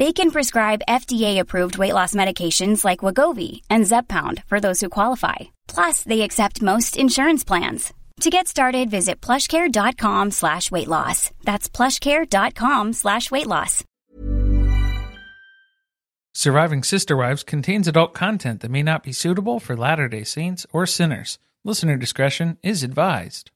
They can prescribe FDA-approved weight loss medications like Wegovy and Zepbound for those who qualify. Plus, they accept most insurance plans. To get started, visit plushcare.com slash weight loss. That's plushcare.com slash weight loss. Surviving Sister Wives contains adult content that may not be suitable for Latter day Saints or sinners. Listener discretion is advised.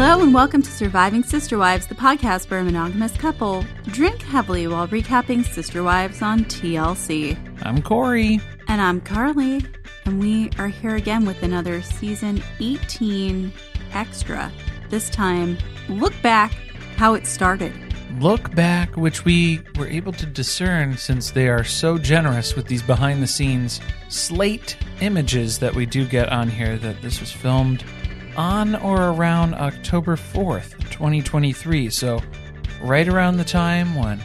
Hello and welcome to Surviving Sister Wives, the podcast for a monogamous couple drink heavily while recapping Sister Wives on TLC. I'm Corey. And I'm Carly, and we are here again with another season 18 extra. This time, look back how it started. Look back, which we were able to discern since they are so generous with these behind the scenes slate images that we do get on here that this was filmed on or around October 4th, 2023. So, right around the time when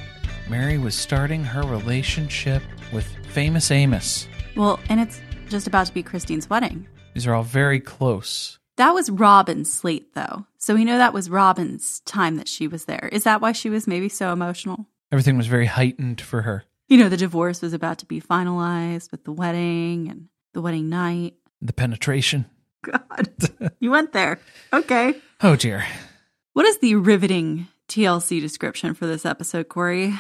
Meri was starting her relationship with famous Amos. Well, and it's just about to be Christine's wedding. These are all very close. That was Robyn's slate, though. So we know that was Robyn's time that she was there. Is that why she was maybe so emotional? Everything was very heightened for her. You know, the divorce was about to be finalized with the wedding and the wedding night. The penetration. God, you went there. Okay. Oh, dear. What is the riveting TLC description for this episode, Corey?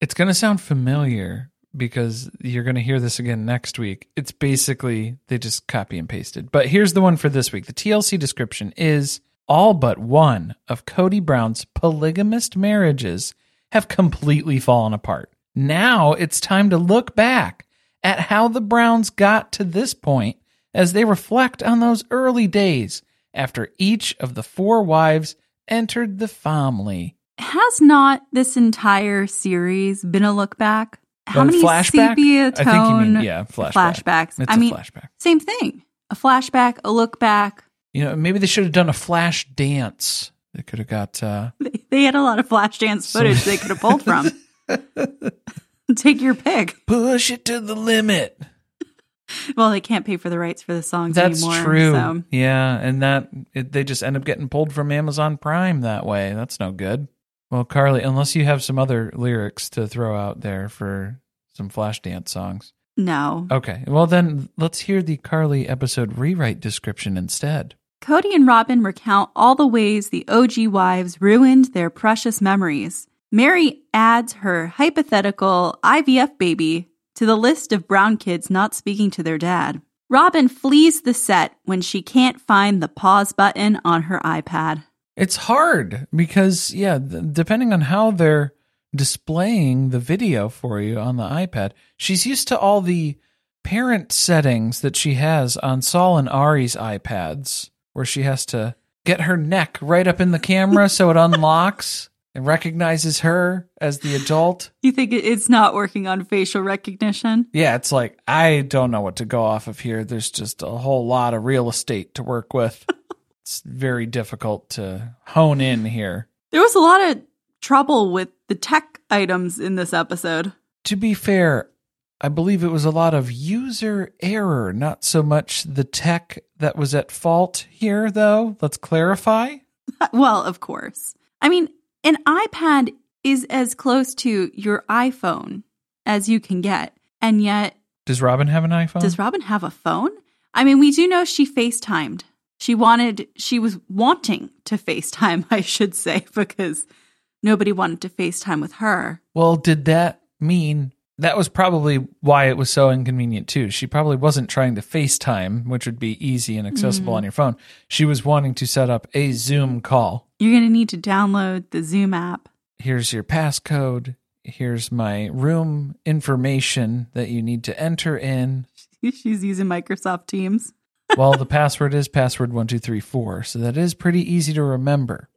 It's going to sound familiar because you're going to hear this again next week. It's basically they just copy and pasted. But here's the one for this week. The TLC description is all but one of Kody Brown's polygamist marriages have completely fallen apart. Now it's time to look back at how the Browns got to this point as they reflect on those early days after each of the four wives entered the family. Has not this entire series been a look back? How A many flashback? sepia I think you tone mean- yeah, flashback. flashbacks? It's I a mean, flashback. same thing. A flashback, a look back. You know, maybe they should have done a flash dance. They could have got uh They, they had a lot of flash dance footage they could have pulled from. Take your pick. push it to the limit. Well, they can't pay for the rights for the songs That's anymore. true. So. Yeah, and that it, they just end up getting pulled from Amazon Prime that way. That's no good. Well, Carly, unless you have some other lyrics to throw out there for some Flashdance songs. No. Okay. Well, then let's hear the Carly episode rewrite description instead. Kody and Robyn recount all the ways the OG wives ruined their precious memories. Meri adds her hypothetical IVF baby to the list of Brown kids not speaking to their dad. Robyn flees the set when she can't find the pause button on her iPad. It's hard because, yeah, depending on how they're displaying the video for you on the iPad, she's used to all the parent settings that she has on Sol and Ari's iPads, where she has to get her neck right up in the camera so it unlocks and recognizes her as the adult. You think it's not working on facial recognition? Yeah, it's like, I don't know what to go off of here. There's just a whole lot of real estate to work with. it's very difficult to hone in here. There was a lot of trouble with the tech items in this episode. To be fair, I believe it was a lot of user error, not so much the tech that was at fault here, though. Let's clarify. well, of course. I mean, an iPad is as close to your iPhone as you can get. And yet, Does Robyn have an iPhone? does Robyn have a phone? I mean, we do know she FaceTimed. She wanted, she was wanting to FaceTime, I should say, because nobody wanted to FaceTime with her. well, did that mean that was probably why it was so inconvenient too? She probably wasn't trying to FaceTime, which would be easy and accessible Mm. on your phone. She was wanting to set up a Zoom call. You're going to need to download the Zoom app. Here's your passcode. Here's my room information that you need to enter in. She's using Microsoft Teams. well, the password is password one two three four, so that is pretty easy to remember.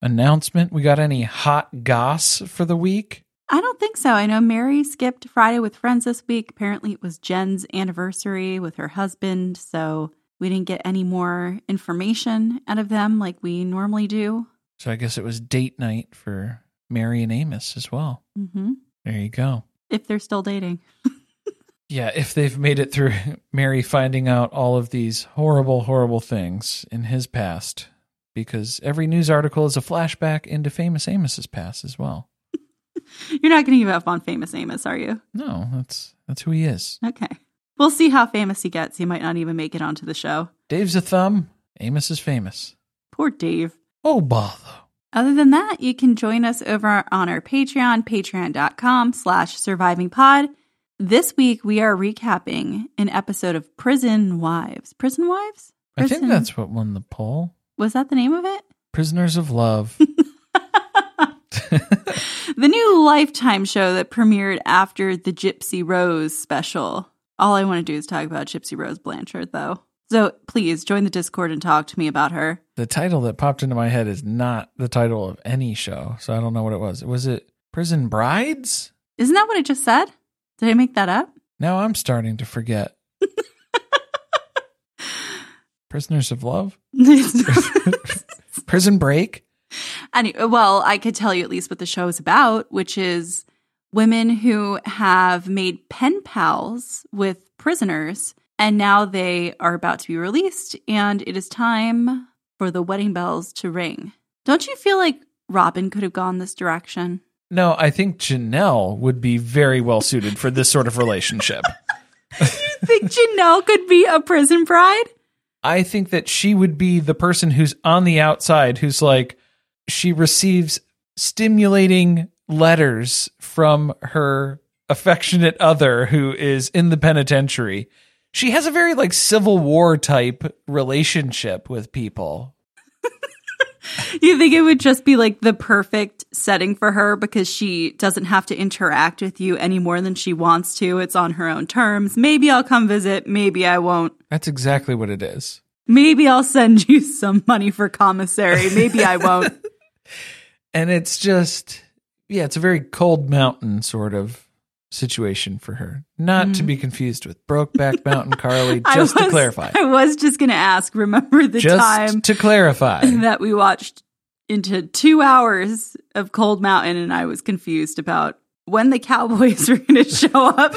Announcement: We got any hot goss for the week? I don't think so. I know Meri skipped Friday with friends this week. Apparently, it was Jen's anniversary with her husband. So we didn't get any more information out of them like we normally do. So I guess it was date night for Meri and Amos as well. hmm There you go. If they're still dating. Yeah, if they've made it through Meri finding out all of these horrible, horrible things in his past, because every news article is a flashback into famous Amos's past as well. You're not going to give up on famous Amos, are you? No, that's that's who he is. Okay. We'll see how famous he gets. He might not even make it onto the show. Dave's a thumb. Amos is famous. Poor Dave. Oh, bother. Other than that, you can join us over on our Patreon, patreon.com slash survivingpod. This week, we are recapping an episode of Prison Wives. Prison Wives? I think that's what won the poll. Was that the name of it? Prisoners of Love. The new Lifetime show that premiered after the Gypsy Rose special. All I want to do is talk about Gypsy Rose Blanchard, though. So please join the Discord and talk to me about her. the title that popped into my head is not the title of any show, so I don't know what it was. Was it Prison Brides? Isn't that what I just said? Did I make that up? Now I'm starting to forget. Prisoners of Love? Prison Break? Anyway, well, I could tell you at least what the show is about, which is women who have made pen pals with prisoners, and now they are about to be released, and it is time for the wedding bells to ring. Don't you feel like Robyn could have gone this direction? No, I think Janelle would be very well suited for this sort of relationship. You think Janelle could be a prison bride? I think that she would be the person who's on the outside who's like, she receives stimulating letters from her affectionate other who is in the penitentiary. She has a very like Civil War type relationship with people. You think it would just be like the perfect setting for her because she doesn't have to interact with you any more than she wants to. It's on her own terms. Maybe I'll come visit. Maybe I won't. That's exactly what it is. Maybe I'll send you some money for commissary. Maybe I won't. And it's just, yeah, it's a very cold mountain sort of situation for her. Not to mm. be confused with Brokeback Mountain Carly, just to clarify. I was just going to ask, remember the just time to clarify. that we watched into two hours of Cold Mountain and I was confused about when the Cowboys were going to show up?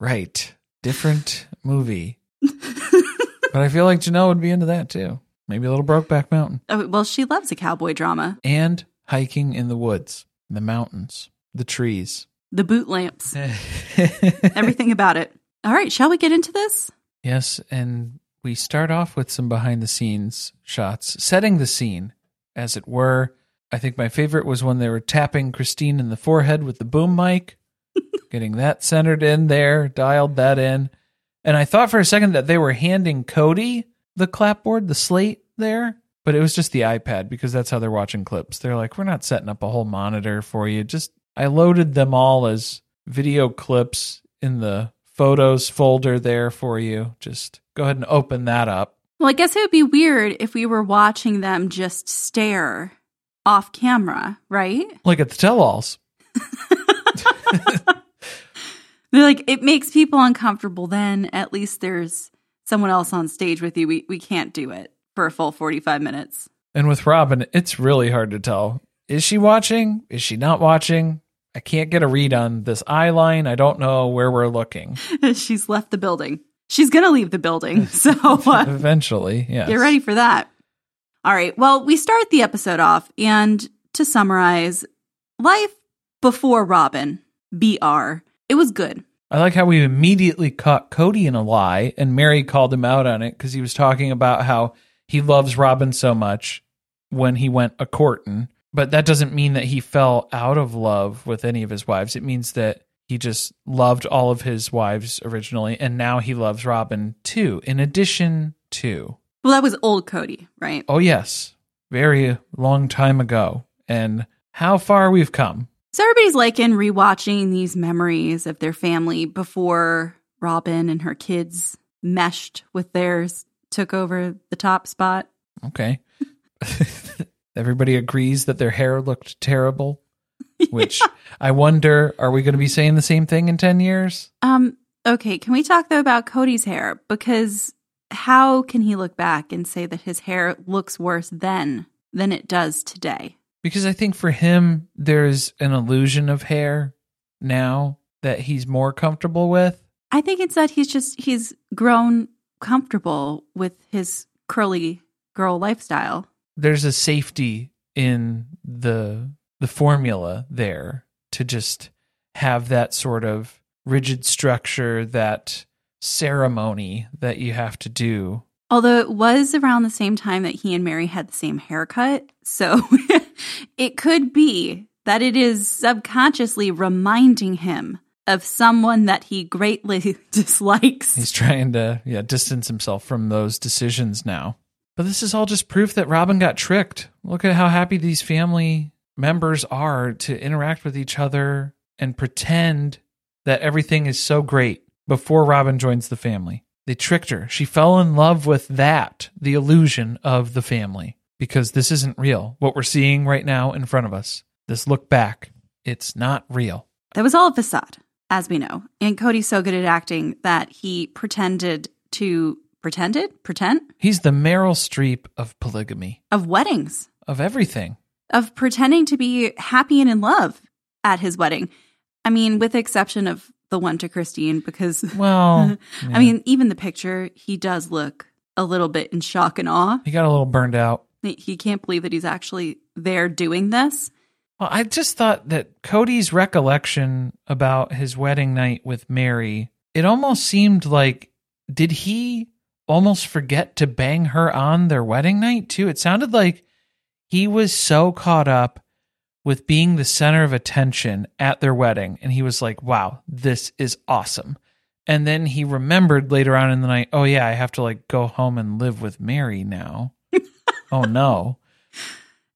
right. Different movie. but I feel like Janelle would be into that too. Maybe a little Brokeback Mountain. Oh, well, she loves a cowboy drama. And hiking in the woods, the mountains, the trees. The boot lamps, everything about it. All right, shall we get into this? Yes, and we start off with some behind the scenes shots, setting the scene, as it were. I think my favorite was when they were tapping Christine in the forehead with the boom mic, getting that centered in there, dialed that in. And I thought for a second that they were handing Kody the clapboard, the slate there, but it was just the iPad because that's how they're watching clips. They're like, we're not setting up a whole monitor for you. Just, I loaded them all as video clips in the photos folder there for you. Just go ahead and open that up. Well, I guess it would be weird if we were watching them just stare off camera, right? Like at the tell alls. They're like, it makes people uncomfortable then. At least there's someone else on stage with you. We, we can't do it for a full 45 minutes. And with Robyn, it's really hard to tell Is she watching? Is she not watching? I can't get a read on this eye line. I don't know where we're looking. She's left the building. She's going to leave the building. So uh, Eventually, yeah. get ready for that. All right. Well, we start the episode off. And to summarize, life before Robyn, BR, it was good. I like how we immediately caught Kody in a lie, and Meri called him out on it because he was talking about how he loves Robyn so much when he went a courting. But that doesn't mean that he fell out of love with any of his wives. It means that he just loved all of his wives originally, and now he loves Robyn too, in addition to. Well, that was old Kody, right? Oh, yes, very long time ago. And how far we've come. So everybody's like in rewatching these memories of their family before Robyn and her kids meshed with theirs, took over the top spot. Okay. Everybody agrees that their hair looked terrible, which I wonder are we going to be saying the same thing in 10 years? Um, okay, can we talk though about Kody's hair? Because how can he look back and say that his hair looks worse then than it does today? Because I think for him, there's an illusion of hair now that he's more comfortable with. I think it's that he's just he's grown comfortable with his curly girl lifestyle. There's a safety in the the formula there to just have that sort of rigid structure, that ceremony that you have to do. Although it was around the same time that he and Meri had the same haircut. So it could be that it is subconsciously reminding him of someone that he greatly dislikes. He's trying to yeah distance himself from those decisions now. But this is all just proof that Robyn got tricked. Look at how happy these family members are to interact with each other and pretend that everything is so great before Robyn joins the family. They tricked her. She fell in love with that, the illusion of the family, because this isn't real. What we're seeing right now in front of us, this look back, it's not real. That was all a facade, as we know. And Kody's so good at acting that he pretended to pretended pretend He's the Meryl Streep of polygamy, of weddings, of everything. of pretending to be happy and in love at his wedding. I mean, with the exception of the one to Christine, because Well, yeah. I mean, even the picture, he does look a little bit in shock and awe. he got a little burned out. He- He can't believe that he's actually there doing this. Well, I just thought that Kody's recollection about his wedding night with Meri, it almost seemed like, did he almost forget to bang her on their wedding night too? It sounded like he was so caught up with being the center of attention at their wedding. And he was like, wow, this is awesome. And then he remembered later on in the night, oh, yeah, I have to like go home and live with Meri now. oh, no.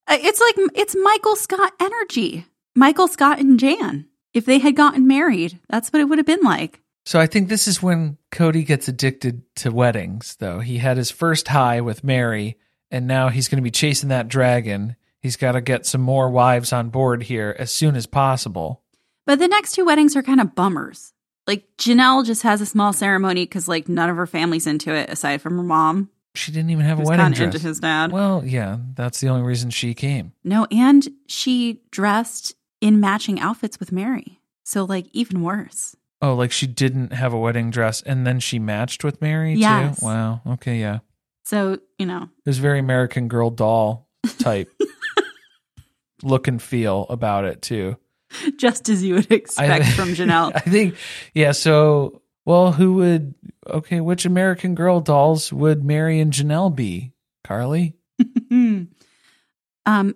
Uh, It's like it's Michael Scott energy. Michael Scott and Jan. If they had gotten married, that's what it would have been like. So I think this is when Kody gets addicted to weddings, though. He had his first high with Meri, and now he's going to be chasing that dragon. He's got to get some more wives on board here as soon as possible. But the next two weddings are kind of bummers. Like Janelle just has a small ceremony because like none of her family's into it aside from her mom, She didn't even have a wedding dress. into his dad. Well, yeah, that's the only reason she came. no, and she dressed in matching outfits with Meri. So like even worse. Oh, like she didn't have a wedding dress and then she matched with Meri Yes. too? Wow. Okay, yeah. So you know, It was very American Girl doll type look and feel about it too. just as you would expect from Janelle. I think, yeah. So, well, who would? Okay, which American Girl dolls would Meri and Janelle be? Carly. um,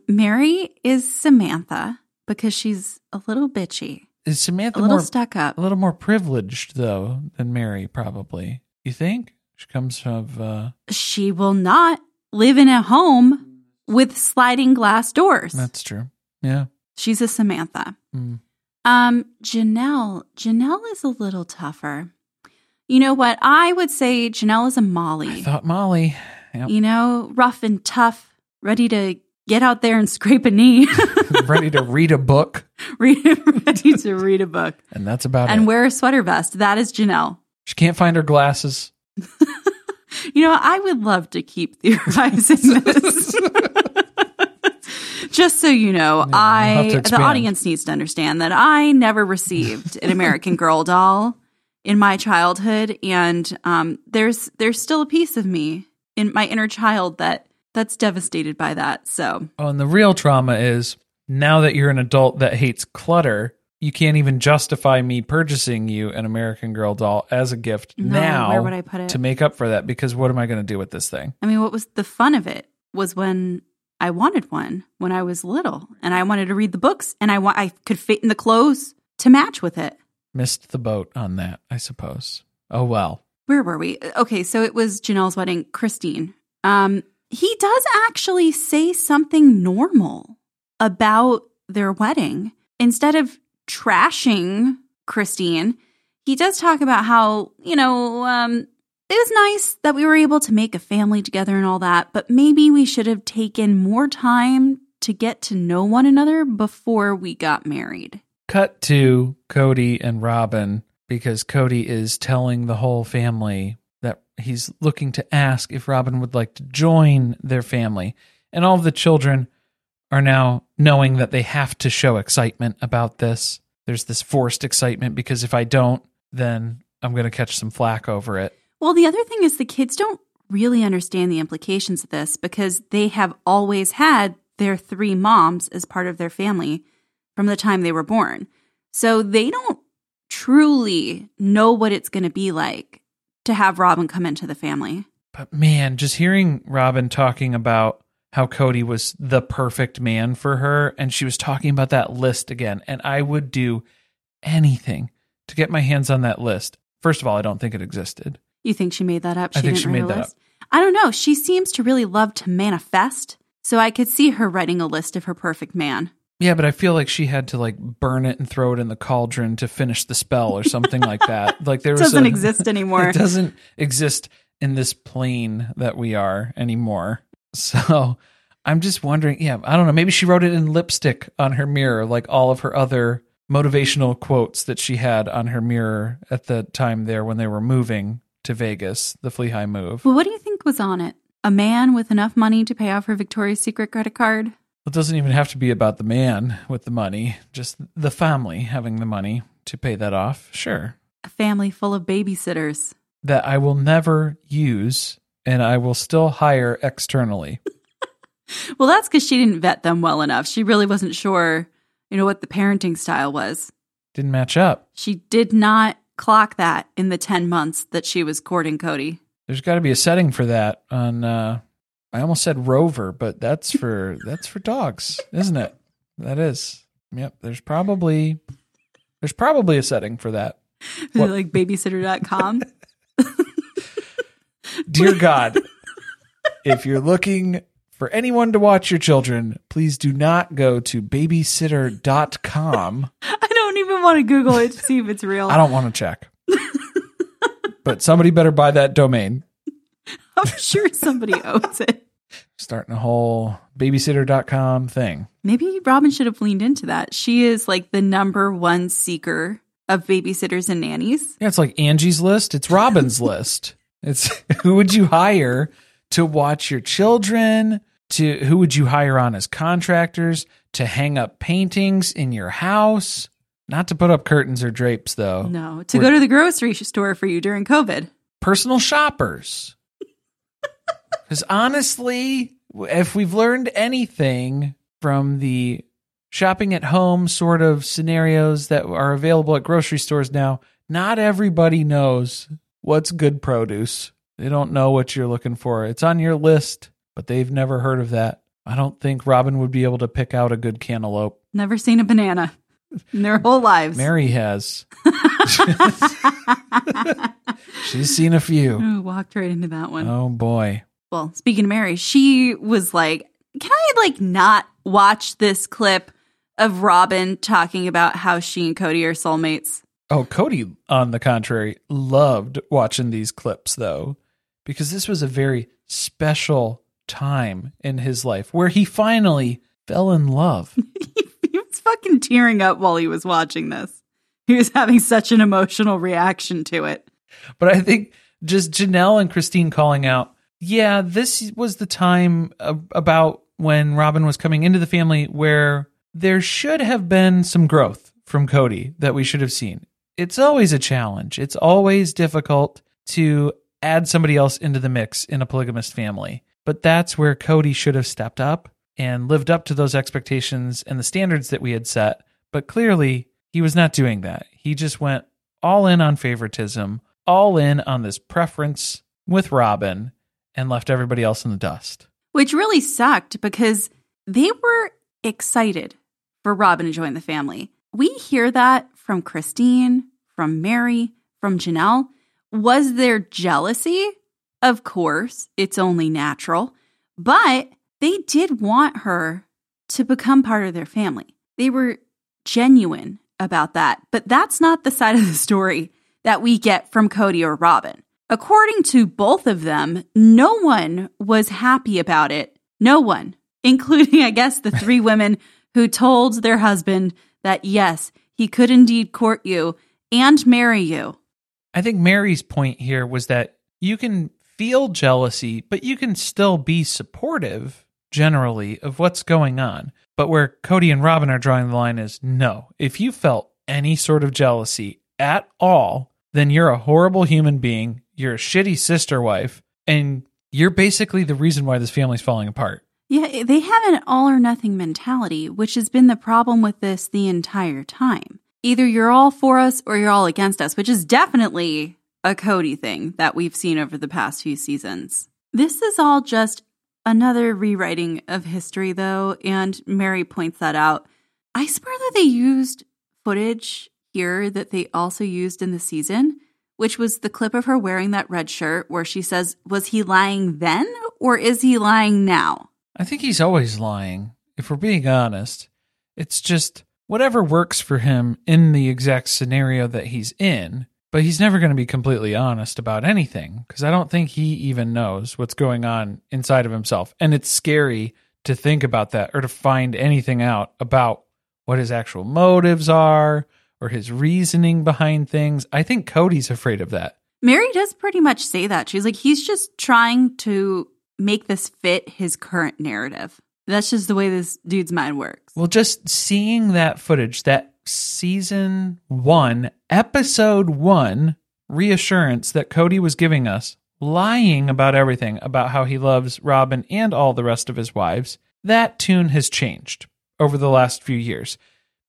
Meri is Samantha because she's a little bitchy, Is Samantha a little more stuck up. a little more privileged though than Meri? Probably. You think she comes from? Uh, She will not live in a home with sliding glass doors. that's true. Yeah. She's a Samantha. Mm. Um, Janelle, Janelle is a little tougher. You know what? I would say Janelle is a Molly. I thought Molly. Yep. you know, rough and tough, ready to get out there and scrape a knee, ready to read a book, ready to read a book, and that's about and it. wear a sweater vest. That is Janelle. she can't find her glasses. You know, I would love to keep theorizing this. Just so you know, to I the audience needs to understand that I never received an American Girl doll in my childhood, and um, there's there's still a piece of me in my inner child that that's devastated by that. So Oh, and the real trauma is now that you're an adult that hates clutter, you can't even justify me purchasing you an American Girl doll as a gift No, now where would I put it? to make up for that because what am I going to do with this thing? I mean, what was the fun of it was when I wanted one when I was little, and I wanted to read the books, and I want I could fit in the clothes to match with it. Missed the boat on that, I suppose. Oh well. where were we? Okay, so it was Janelle's wedding, Christine. Um, he does actually say something normal about their wedding. Instead of trashing Christine, he does talk about how, you know, um, it was nice that we were able to make a family together and all that, but maybe we should have taken more time to get to know one another before we got married. Cut to Kody and Robyn because Kody is telling the whole family that he's looking to ask if Robyn would like to join their family. And all the children are now knowing that they have to show excitement about this. There's this forced excitement because if I don't, then I'm going to catch some flack over it. Well, the other thing is the kids don't really understand the implications of this because they have always had their three moms as part of their family from the time they were born. So they don't truly know what it's going to be like to have Robyn come into the family. But man, just hearing Robyn talking about how Kody was the perfect man for her, and she was talking about that list again, and I would do anything to get my hands on that list. First of all, I don't think it existed. You think she made that up? I think she made that list? I don't know. She seems to really love to manifest. So I could see her writing a list of her perfect man. Yeah, but I feel like she had to like burn it and throw it in the cauldron to finish the spell or something like that. Like there It was doesn't a- exist anymore. It doesn't exist in this plane that we are anymore. So I'm just wondering, yeah, I don't know. Maybe she wrote it in lipstick on her mirror, like all of her other motivational quotes that she had on her mirror at the time there when they were moving to Vegas, the Flea High move. Well, what do you think was on it? A man with enough money to pay off her Victoria's Secret credit card? It doesn't even have to be about the man with the money, just the family having the money to pay that off. Sure. A family full of babysitters. That I will never use and I will still hire externally. Well, that's because she didn't vet them well enough. She really wasn't sure, you know, what the parenting style was. Didn't match up. She did not clock that in the 10 months that she was courting Kody. There's got to be a setting for that on uh I almost said rover, but that's for that's for dogs, isn't it? That is. Yep, there's probably there's probably a setting for that. What? like babysitter.com. Dear God, if you're looking for anyone to watch your children, please do not go to babysitter.com. I don't even want to Google it to see if it's real. I don't want to check. but somebody better buy that domain. I'm sure somebody owns it. Starting a whole babysitter.com thing. Maybe Robyn should have leaned into that. She is like the number one seeker of babysitters and nannies. Yeah, it's like Angie's list. It's Robyn's list. It's who would you hire to watch your children? To who would you hire on as contractors to hang up paintings in your house? Not to put up curtains or drapes, though. No, to go to the grocery store for you during COVID. Personal shoppers. Because honestly, if we've learned anything from the shopping at home sort of scenarios that are available at grocery stores now, not everybody knows what's good produce. They don't know what you're looking for. It's on your list, but they've never heard of that. I don't think Robyn would be able to pick out a good cantaloupe. Never seen a banana in their whole lives. Meri has. She's seen a few. Ooh, walked right into that one. Oh boy. Well, speaking of Meri, she was like, "Can I like not watch this clip of Robyn talking about how she and Kody are soulmates?" Oh, Kody, on the contrary, loved watching these clips though, because this was a very special time in his life where he finally fell in love. he was fucking tearing up while he was watching this. He was having such an emotional reaction to it. but I think just Janelle and Christine calling out, yeah, this was the time about when Robyn was coming into the family where there should have been some growth from Kody that we should have seen. It's always a challenge. It's always difficult to add somebody else into the mix in a polygamist family. But that's where Kody should have stepped up and lived up to those expectations and the standards that we had set. But clearly, he was not doing that. He just went all in on favoritism, all in on this preference with Robyn, and left everybody else in the dust. Which really sucked because they were excited for Robyn to join the family. We hear that from Christine, from Meri, from Janelle. Was there jealousy? Of course, it's only natural. But they did want her to become part of their family. They were genuine about that. But that's not the side of the story that we get from Kody or Robyn. According to both of them, no one was happy about it. No one, including, I guess, the three women who told their husband that yes, he could indeed court you and marry you. I think Meri's point here was that you can feel jealousy, but you can still be supportive generally of what's going on. But where Kody and Robyn are drawing the line is no. If you felt any sort of jealousy at all, then you're a horrible human being. You're a shitty sister wife, and you're basically the reason why this family's falling apart. Yeah, eh, they have an all or nothing mentality, which has been the problem with this the entire time. Either you're all for us or you're all against us, which is definitely a Kody thing that we've seen over the past few seasons. This is all just another rewriting of history, though, and Meri points that out. I swear that they used footage here that they also used in the season, which was the clip of her wearing that red shirt where she says, Was he lying then or is he lying now? I think he's always lying, if we're being honest. It's just whatever works for him in the exact scenario that he's in, but he's never going to be completely honest about anything because I don't think he even knows what's going on inside of himself. And it's scary to think about that or to find anything out about what his actual motives are or his reasoning behind things. I think Kody's afraid of that. Meri does pretty much say that. She's like, he's just trying to make this fit his current narrative. That's just the way this dude's mind works. Well, just seeing that footage, that season one, episode one reassurance that Kody was giving us, lying about everything about how he loves Robyn and all the rest of his wives, that tune has changed over the last few years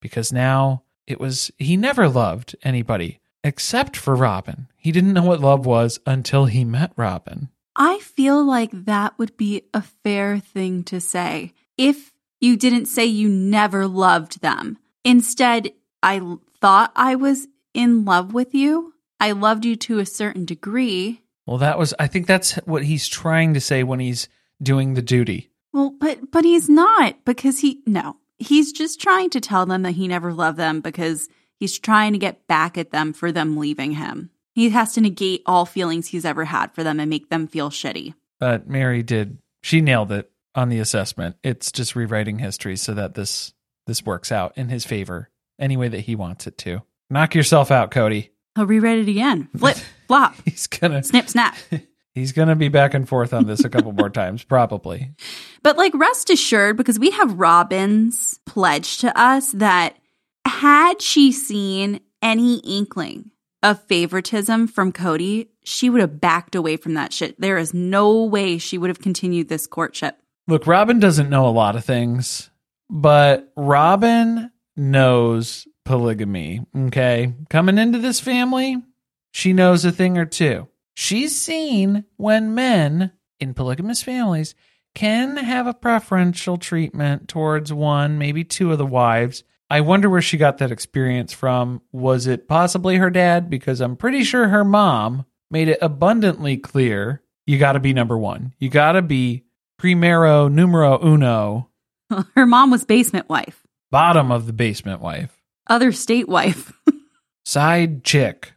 because now it was, he never loved anybody except for Robyn. He didn't know what love was until he met Robyn. I feel like that would be a fair thing to say if you didn't say you never loved them. Instead, I thought I was in love with you. I loved you to a certain degree. Well, that was, I think that's what he's trying to say when he's doing the duty. Well, but but he's not because he no. He's just trying to tell them that he never loved them because he's trying to get back at them for them leaving him. He has to negate all feelings he's ever had for them and make them feel shitty. But Meri did, she nailed it on the assessment. It's just rewriting history so that this this works out in his favor any way that he wants it to. Knock yourself out, Kody. He'll rewrite it again. Flip, flop, He's gonna snip, snap. he's gonna be back and forth on this a couple more times, probably. But like rest assured, because we have Robyn's pledge to us that had she seen any inkling of favoritism from Kody, she would have backed away from that shit. There is no way she would have continued this courtship. Look, Robyn doesn't know a lot of things, but Robyn knows polygamy. Okay. Coming into this family, she knows a thing or two. She's seen when men in polygamous families can have a preferential treatment towards one, maybe two of the wives. I wonder where she got that experience from. Was it possibly her dad? Because I'm pretty sure her mom made it abundantly clear you got to be number one. You got to be primero numero uno, Her mom was basement wife, bottom of the basement wife, other state wife. side chick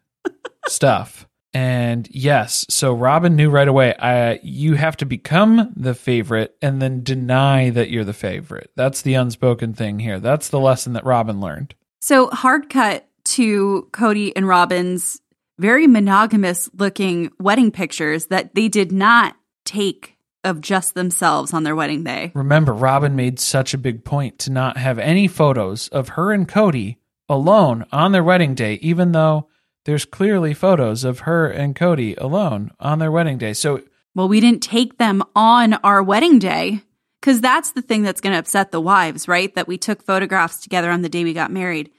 stuff. And yes, so Robyn knew right away. Uh, you have to become the favorite and then deny that you're the favorite. That's the unspoken thing here. That's the lesson that Robyn learned. So hard cut to Kody and Robyn's very monogamous looking wedding pictures that they did not take of just themselves on their wedding day. Remember, Robyn made such a big point to not have any photos of her and Kody alone on their wedding day, even though there's clearly photos of her and Kody alone on their wedding day. So, Well, we didn't take them on our wedding day because that's the thing that's going to upset the wives, right? That we took photographs together on the day we got married.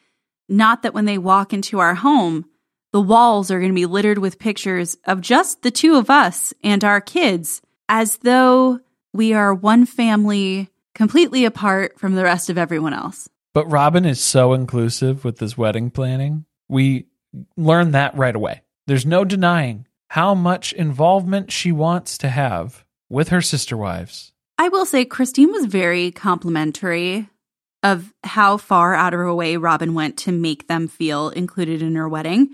Not that when they walk into our home, the walls are going to be littered with pictures of just the two of us and our kids as though we are one family completely apart from the rest of everyone else. but Robyn is so inclusive with this wedding planning. We learn that right away. There's no denying how much involvement she wants to have with her sister wives. I will say Christine was very complimentary of how far out of her way Robyn went to make them feel included in her wedding,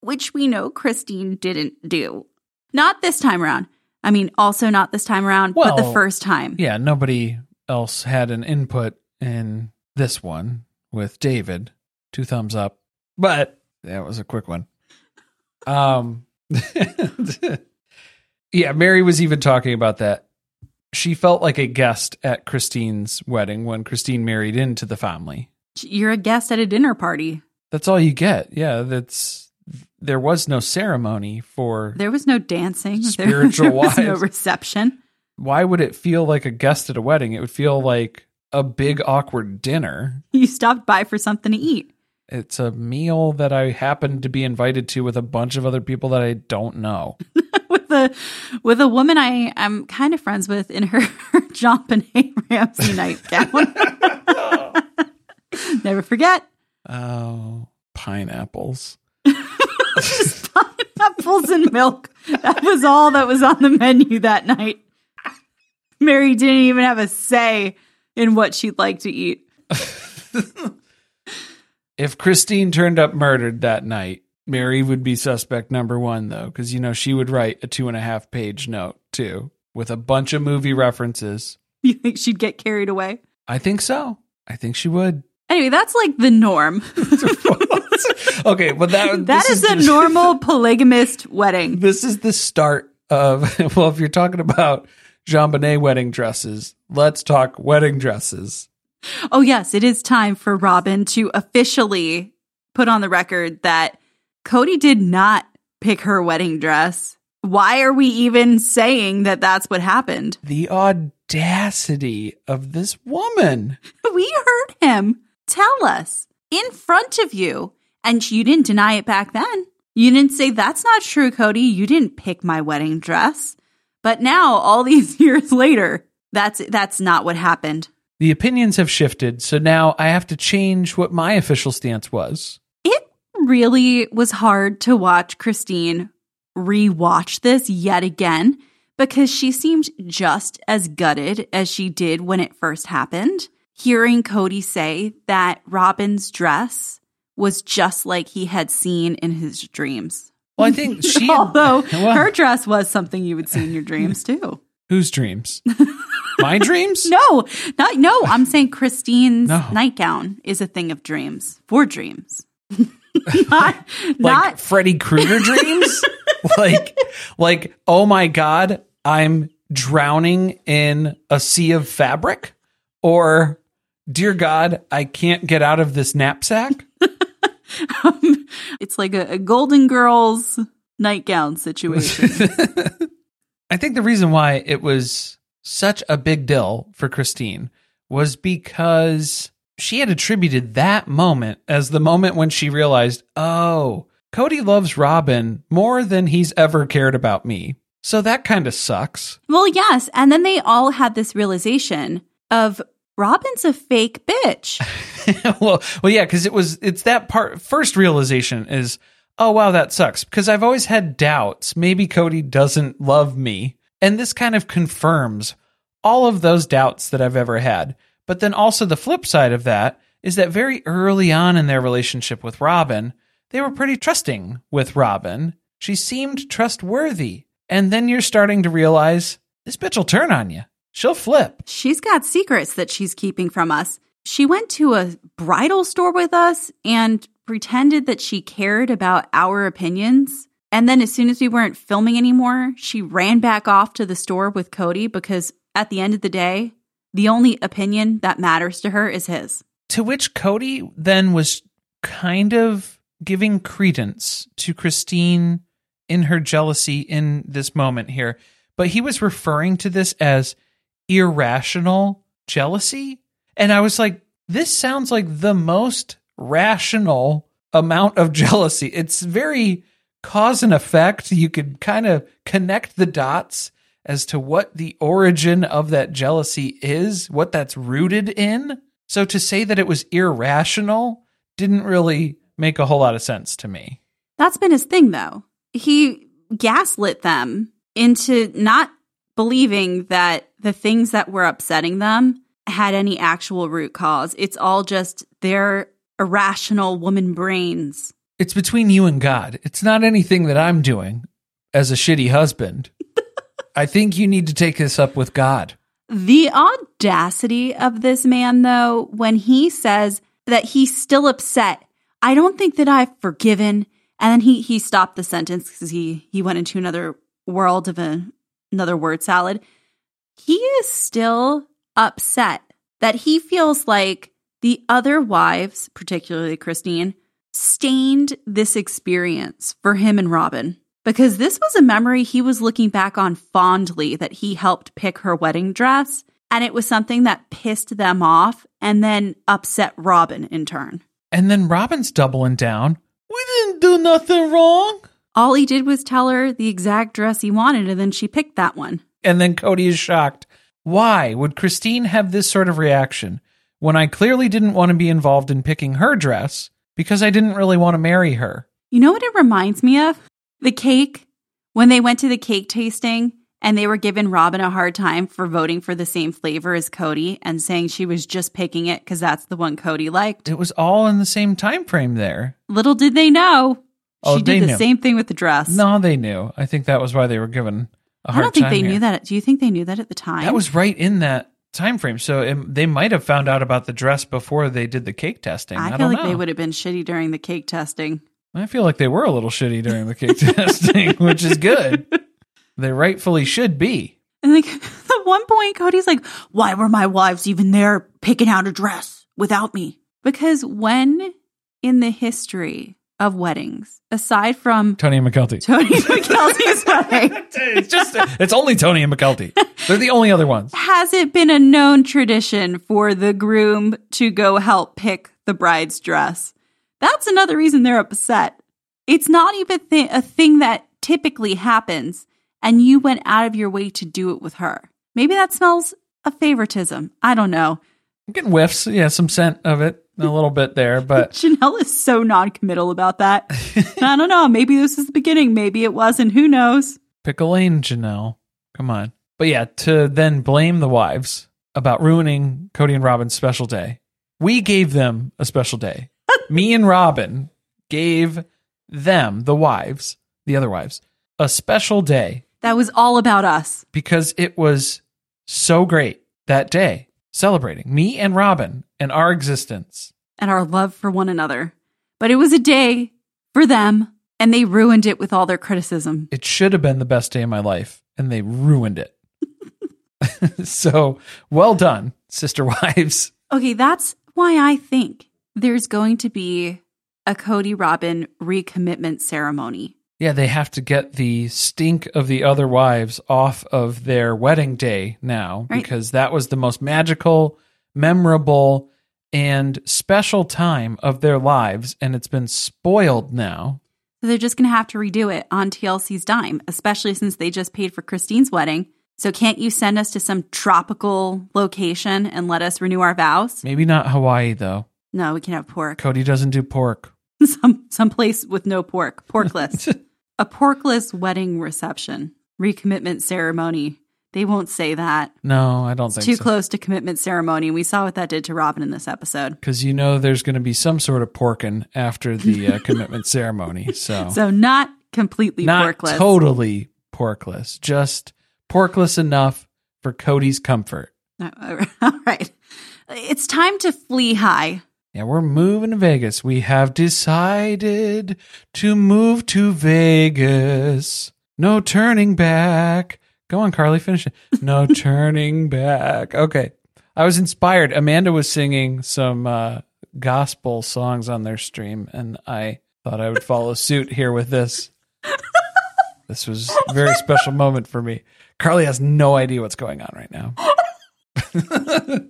which we know Christine didn't do. Not this time around. I mean, also not this time around, but the first time. Yeah, nobody else had an input in this one with David. Two thumbs up. But that was a quick one. Um Yeah, Meri was even talking about that. She felt like a guest at Christine's wedding when Christine married into the family. You're a guest at a dinner party. That's all you get. Yeah, that's there was no ceremony for There was no dancing. There- Spiritual there was no reception. why would it feel like a guest at a wedding? It would feel like a big awkward dinner. You stopped by for something to eat. It's a meal that I happened to be invited to with a bunch of other people that I don't know. with a with a woman I am kind of friends with in her JonBenét Ramsey nightgown. Never forget. Oh, pineapples. Apples and milk. That was all that was on the menu that night. Meri didn't even have a say in what she'd like to eat. If Christine turned up murdered that night, Meri would be suspect number one, though, because, you know, she would write a two and a half page note, too, with a bunch of movie references. You think she'd get carried away? I think so. I think she would. Anyway, that's like the norm. okay, but that That this is a normal polygamist wedding. This is the start of well, if you're talking about JonBenét wedding dresses, let's talk wedding dresses. Oh, yes, it is time for Robyn to officially put on the record that Kody did not pick her wedding dress. Why are we even saying that that's what happened? The audacity of this woman. We heard him tell us in front of you, and you didn't deny it back then. You didn't say, That's not true, Kody. You didn't pick my wedding dress. But now, all these years later, that's that's not what happened. The opinions have shifted, so now I have to change what my official stance was. It really was hard to watch Christine rewatch this yet again because she seemed just as gutted as she did when it first happened. Hearing Kody say that Robyn's dress was just like he had seen in his dreams. Well, I think she Although Well, her dress was something you would see in your dreams too. whose dreams? My dreams? No, not no. I'm saying Christine's No. nightgown is a thing of dreams for dreams. not, Like not Freddy Krueger dreams? like like oh my god, I'm drowning in a sea of fabric or dear god, I can't get out of this knapsack? um, it's like a, a Golden Girls nightgown situation. I think the reason why it was such a big deal for Christine was because she had attributed that moment as the moment when she realized, oh, Kody loves Robyn more than he's ever cared about me. So that kind of sucks. well, yes, and then they all had this realization of Robyn's a fake bitch. well, well, yeah, because it was it's that part. First realization is, oh wow, that sucks. Because I've always had doubts. Maybe Kody doesn't love me, and this kind of confirms all of those doubts that I've ever had. But then also the flip side of that is that very early on in their relationship with Robyn, they were pretty trusting with Robyn. She seemed trustworthy, and then you're starting to realize this bitch will turn on you. She'll flip. She's got secrets that she's keeping from us. She went to a bridal store with us and pretended that she cared about our opinions And then as soon as we weren't filming anymore, she ran back off to the store with Kody because at the end of the day, the only opinion that matters to her is his. To which Kody then was kind of giving credence to Christine in her jealousy in this moment here. But he was referring to this as irrational jealousy. And I was like, this sounds like the most rational amount of jealousy. It's very cause and effect. You could kind of connect the dots as to what the origin of that jealousy is, what that's rooted in. So to say that it was irrational didn't really make a whole lot of sense to me. That's been his thing, though. He gaslit them into not believing that the things that were upsetting them had any actual root cause. It's all just their irrational woman brains. It's between you and God. It's not anything that I'm doing as a shitty husband. I think you need to take this up with God. The audacity of this man, though, when he says that he's still upset, I don't think that I've forgiven. And then he he stopped the sentence because he he went into another world of a, another word salad. He is still upset that he feels like the other wives, particularly Christine, stained this experience for him and Robyn because this was a memory he was looking back on fondly that he helped pick her wedding dress. And it was something that pissed them off and then upset Robyn in turn. And then Robyn's doubling down. We didn't do nothing wrong. All he did was tell her the exact dress he wanted, and then she picked that one. And then Kody is shocked. Why would Christine have this sort of reaction when I clearly didn't want to be involved in picking her dress because I didn't really want to marry her? You know what it reminds me of? The cake. When they went to the cake tasting and they were giving Robyn a hard time for voting for the same flavor as Kody and saying she was just picking it because that's the one Kody liked. It was all in the same time frame there. Little did they know. Oh, she did the knew. same thing with the dress. No, they knew. I think that was why they were given a I hard don't think they here. knew that. Do you think they knew that at the time? That was right in that time frame. So it, they might have found out about the dress before they did the cake testing. I, I feel like know. they would have been shitty during the cake testing. I feel like they were a little shitty during the cake testing, which is good. They rightfully should be. And like at one point, Kody's like, "Why were my wives even there picking out a dress without me?" Because when in the history of weddings, aside from Tony and Mykelti. Tony Mykelti's wedding, it's just it's only Tony and Mykelti. They're the only other ones. has it been a known tradition for the groom to go help pick the bride's dress? That's another reason they're upset. It's not even th- a thing that typically happens, and you went out of your way to do it with her. Maybe that smells of favoritism. I don't know. I'm getting whiffs, yeah, some scent of it, a little bit there, but Janelle is so non-committal about that. I don't know. Maybe this is the beginning. Maybe it wasn't. Who knows? pick a lane, Janelle. Come on. But yeah, to then blame the wives about ruining Kody and Robyn's special day. We gave them a special day. Me and Robyn gave them, the wives, the other wives, a special day That was all about us. because it was so great that day celebrating me and Robyn and our existence. and our love for one another. But it was a day for them, and they ruined it with all their criticism. It should have been the best day of my life, and they ruined it. so well done, sister wives. Okay, that's why I think there's going to be a Kody Robyn recommitment ceremony. Yeah, they have to get the stink of the other wives off of their wedding day now Right. because that was the most magical, memorable, and special time of their lives, and it's been spoiled now. So they're just going to have to redo it on TLC's dime, especially since they just paid for Christine's wedding. So can't you send us to some tropical location and let us renew our vows? Maybe not Hawaii though. No, we can have pork. Kody doesn't do pork. some some place with no pork. Porkless. a porkless wedding reception. Recommitment ceremony. They won't say that. No, I don't It's think too so. close to commitment ceremony. We saw what that did to Robyn in this episode. Because you know there's going to be some sort of porking after the uh, commitment ceremony. So, So not completely not porkless. totally porkless, just porkless enough for Kody's comfort. All right. It's time to flee high Yeah, we're moving to Vegas. We have decided to move to Vegas. No turning back. Go on, Carly, finish it. No turning back. Okay. I was inspired. Amanda was singing some uh, gospel songs on their stream, and I thought I would follow suit here with this. This was a very special moment for me. Carly has no idea what's going on right now.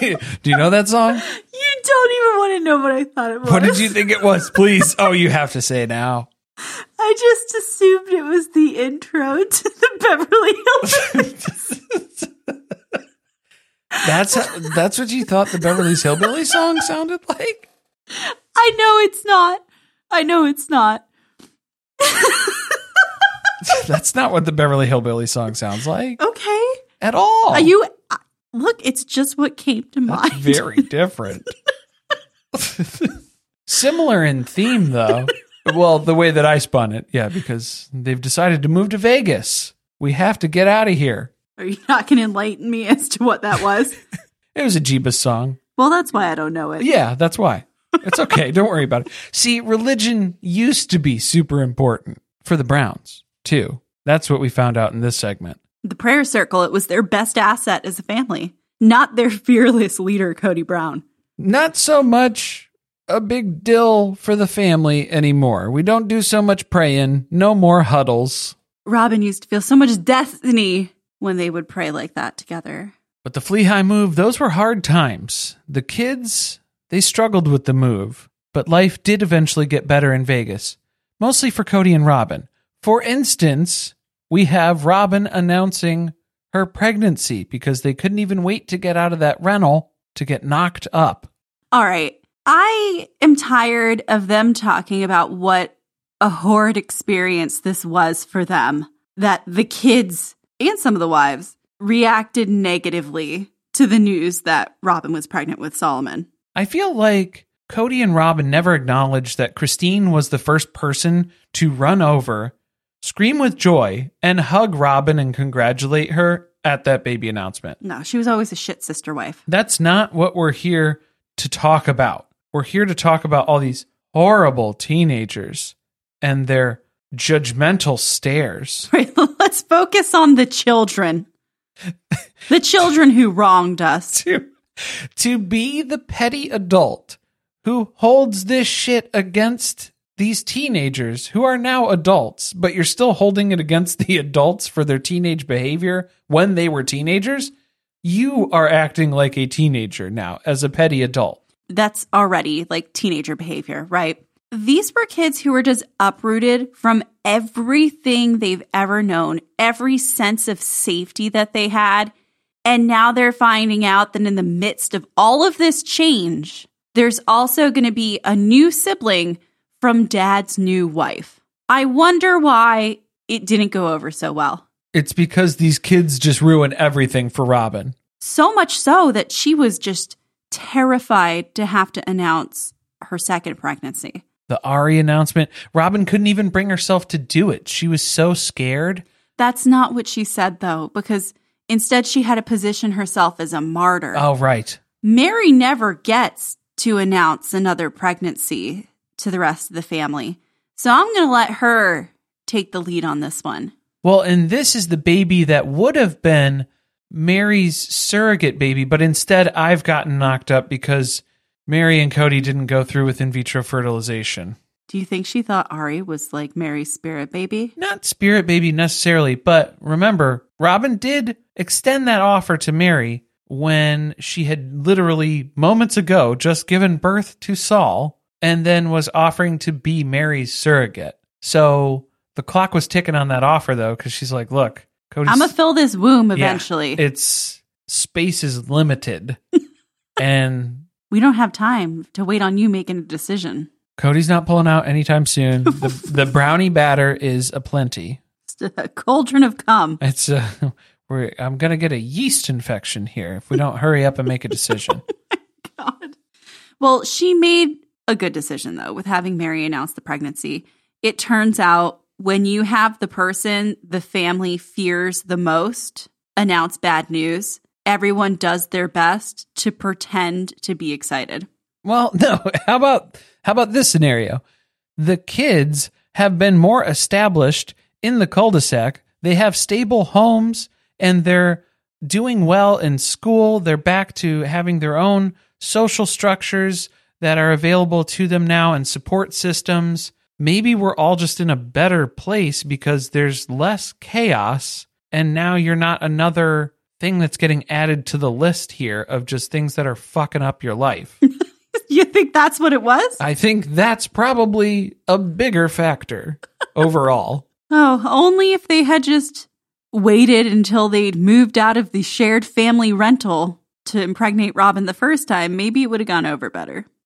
do, you, do you know that song? You don't even want to know what I thought it was. What did you think it was? Please. Oh, you have to say now. I just assumed it was the intro to the Beverly Hills. That's that's what you thought the Beverly Hillbilly song sounded like. I know it's not. I know it's not. That's not what the Beverly Hillbilly song sounds like Okay. at all. Are you look? It's just what came to That's mind. very different. Similar in theme, though. Well, the way that I spun it, yeah, because they've decided to move to Vegas. We have to get out of here. Are you not going to enlighten me as to what that was? It was a Jeebus song. well, that's why I don't know it. Yeah, that's why. It's okay. Don't worry about it. See, religion used to be super important for the Browns, too. That's what we found out in this segment. The prayer circle. It was their best asset as a family, not their fearless leader, Kody Brown. Not so much a big deal for the family anymore. We don't do so much praying, no more huddles. Robyn used to feel so much destiny when they would pray like that together. But the flea high move, those were hard times. The kids, they struggled with the move, but life did eventually get better in Vegas, mostly for Kody and Robyn. For instance, we have Robyn announcing her pregnancy because they couldn't even wait to get out of that rental to get knocked up. All right. I am tired of them talking about what a horrid experience this was for them. That the kids and some of the wives reacted negatively to the news that Robyn was pregnant with Solomon. I feel like Kody and Robyn never acknowledged that Christine was the first person to run over, scream with joy, and hug Robyn and congratulate her at that baby announcement. No, she was always a shit sister wife. That's not what we're here to talk about. We're here to talk about all these horrible teenagers and their judgmental stares. Right, let's focus on the children. the children who wronged us. to to be the petty adult who holds this shit against these teenagers who are now adults, but you're still holding it against the adults for their teenage behavior when they were teenagers. You are acting like a teenager now as a petty adult. That's already like teenager behavior, right? These were kids who were just uprooted from everything they've ever known, every sense of safety that they had. And now they're finding out that in the midst of all of this change, there's also going to be a new sibling from dad's new wife. I wonder why it didn't go over so well. It's because these kids just ruin everything for Robyn. So much so that she was just terrified to have to announce her second pregnancy. The Ari announcement, Robyn couldn't even bring herself to do it. She was so scared. That's not what she said, though, because instead she had to position herself as a martyr. Oh, right. Meri never gets to announce another pregnancy to the rest of the family. So I'm going to let her take the lead on this one. Well, and this is the baby that would have been Meri's surrogate baby, but instead I've gotten knocked up because Meri and Kody didn't go through with in vitro fertilization. Do you think she thought Ari was like Meri's spirit baby? Not spirit baby necessarily, but remember, Robyn did extend that offer to Meri when she had literally moments ago just given birth to Sol and then was offering to be Meri's surrogate. So the clock was ticking on that offer though, because she's like, look, Kody's I'm going to fill this womb Yeah, eventually. it's space is limited. and we don't have time to wait on you making a decision. Kody's not pulling out anytime soon. The, the brownie batter is aplenty. It's a cauldron of cum. It's uh, we're, I'm gonna get a yeast infection here if we don't hurry up and make a decision. God. Well, she made a good decision though with having Meri announce the pregnancy. It turns out when you have the person the family fears the most announce bad news, everyone does their best to pretend to be excited. Well, no. How about how about this scenario? The kids have been more established in the cul-de-sac. They have stable homes and they're doing well in school. They're back to having their own social structures that are available to them now and support systems. Maybe we're all just in a better place because there's less chaos and now you're not another thing that's getting added to the list here of just things that are fucking up your life. you think that's what it was? I think that's probably a bigger factor overall. Oh, only if they had just waited until they'd moved out of the shared family rental to impregnate Robyn the first time, maybe it would have gone over better.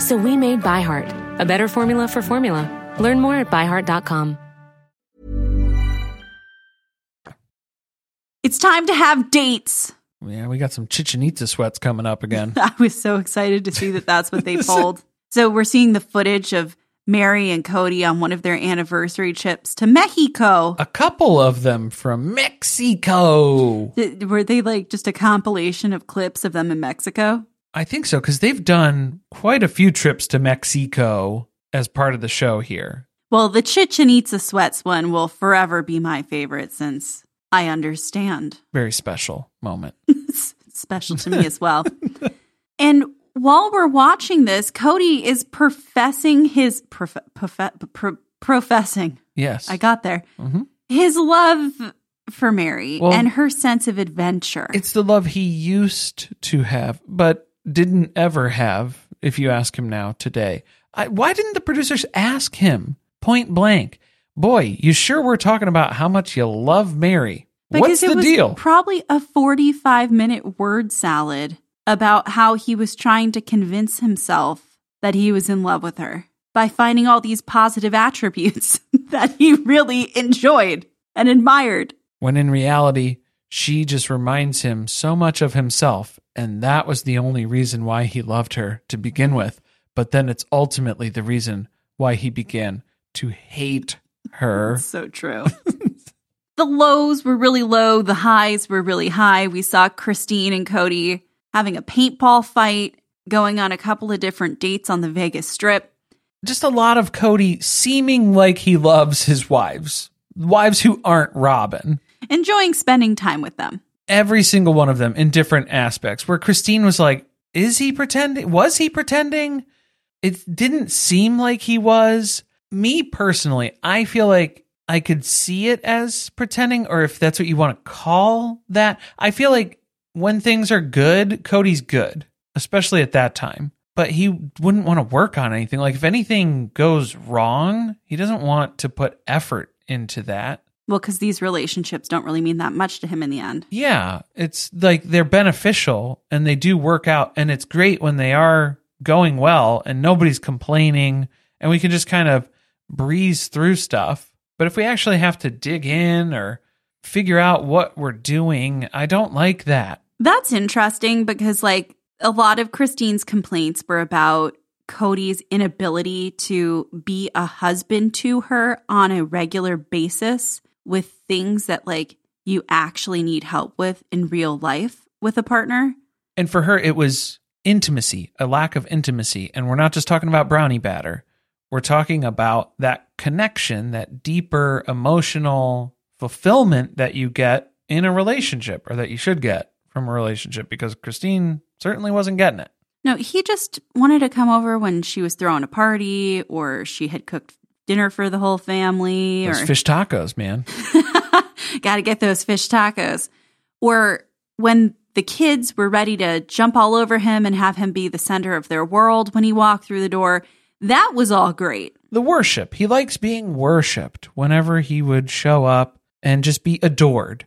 So we made ByHeart, a better formula for formula. Learn more at byheart.com. It's time to have dates. Yeah, we got some Chichen Itza sweats coming up again. I was so excited to see that that's what they pulled. so we're seeing the footage of Meri and Kody on one of their anniversary trips to Mexico. a couple of them from Mexico. Were they like just a compilation of clips of them in Mexico? I think so because they've done quite a few trips to Mexico as part of the show here. Well, the Chichen Itza sweats one will forever be my favorite since I understand. Very special moment. Special to me as well. And while we're watching this, Kody is professing his prof- prof- pro- professing. Yes. I got there. Mhm. His love for Meri Well- and her sense of adventure. It's the love he used to have, but didn't ever have, if you ask him now today. I, why didn't the producers ask him point blank, boy, you sure were talking about how much you love Meri? What's it the was deal? probably a 45 minute word salad about how he was trying to convince himself that he was in love with her by finding all these positive attributes that he really enjoyed and admired. when in reality, she just reminds him so much of himself. And that was the only reason why he loved her to begin with. But then it's ultimately the reason why he began to hate her. So true. the lows were really low, the highs were really high. We saw Christine and Kody having a paintball fight, going on a couple of different dates on the Vegas Strip. Just a lot of Kody seeming like he loves his wives, wives who aren't Robyn. enjoying spending time with them. Every single one of them in different aspects. Where Christine was like, Is he pretending? Was he pretending? It didn't seem like he was. Me personally, I feel like I could see it as pretending, or if that's what you want to call that. I feel like when things are good, Kody's good, especially at that time. But he wouldn't want to work on anything. Like if anything goes wrong, he doesn't want to put effort into that. Well, because these relationships don't really mean that much to him in the end. Yeah, it's like they're beneficial and they do work out and it's great when they are going well and nobody's complaining and we can just kind of breeze through stuff. But if we actually have to dig in or figure out what we're doing, I don't like that. That's interesting because, like, a lot of Christine's complaints were about Kody's inability to be a husband to her on a regular basis with things that, like, you actually need help with in real life with a partner. And for her, it was intimacy, a lack of intimacy. And we're not just talking about brownie batter. We're talking about that connection, that deeper emotional fulfillment that you get in a relationship or that you should get from a relationship because Christine certainly wasn't getting it. No, he just wanted to come over when she was throwing a party or she had cooked dinner for the whole family Those or fish tacos, man. got to get those fish tacos. Or when the kids were ready to jump all over him and have him be the center of their world when he walked through the door. That was all great. The worship. He likes being worshipped whenever he would show up and just be adored.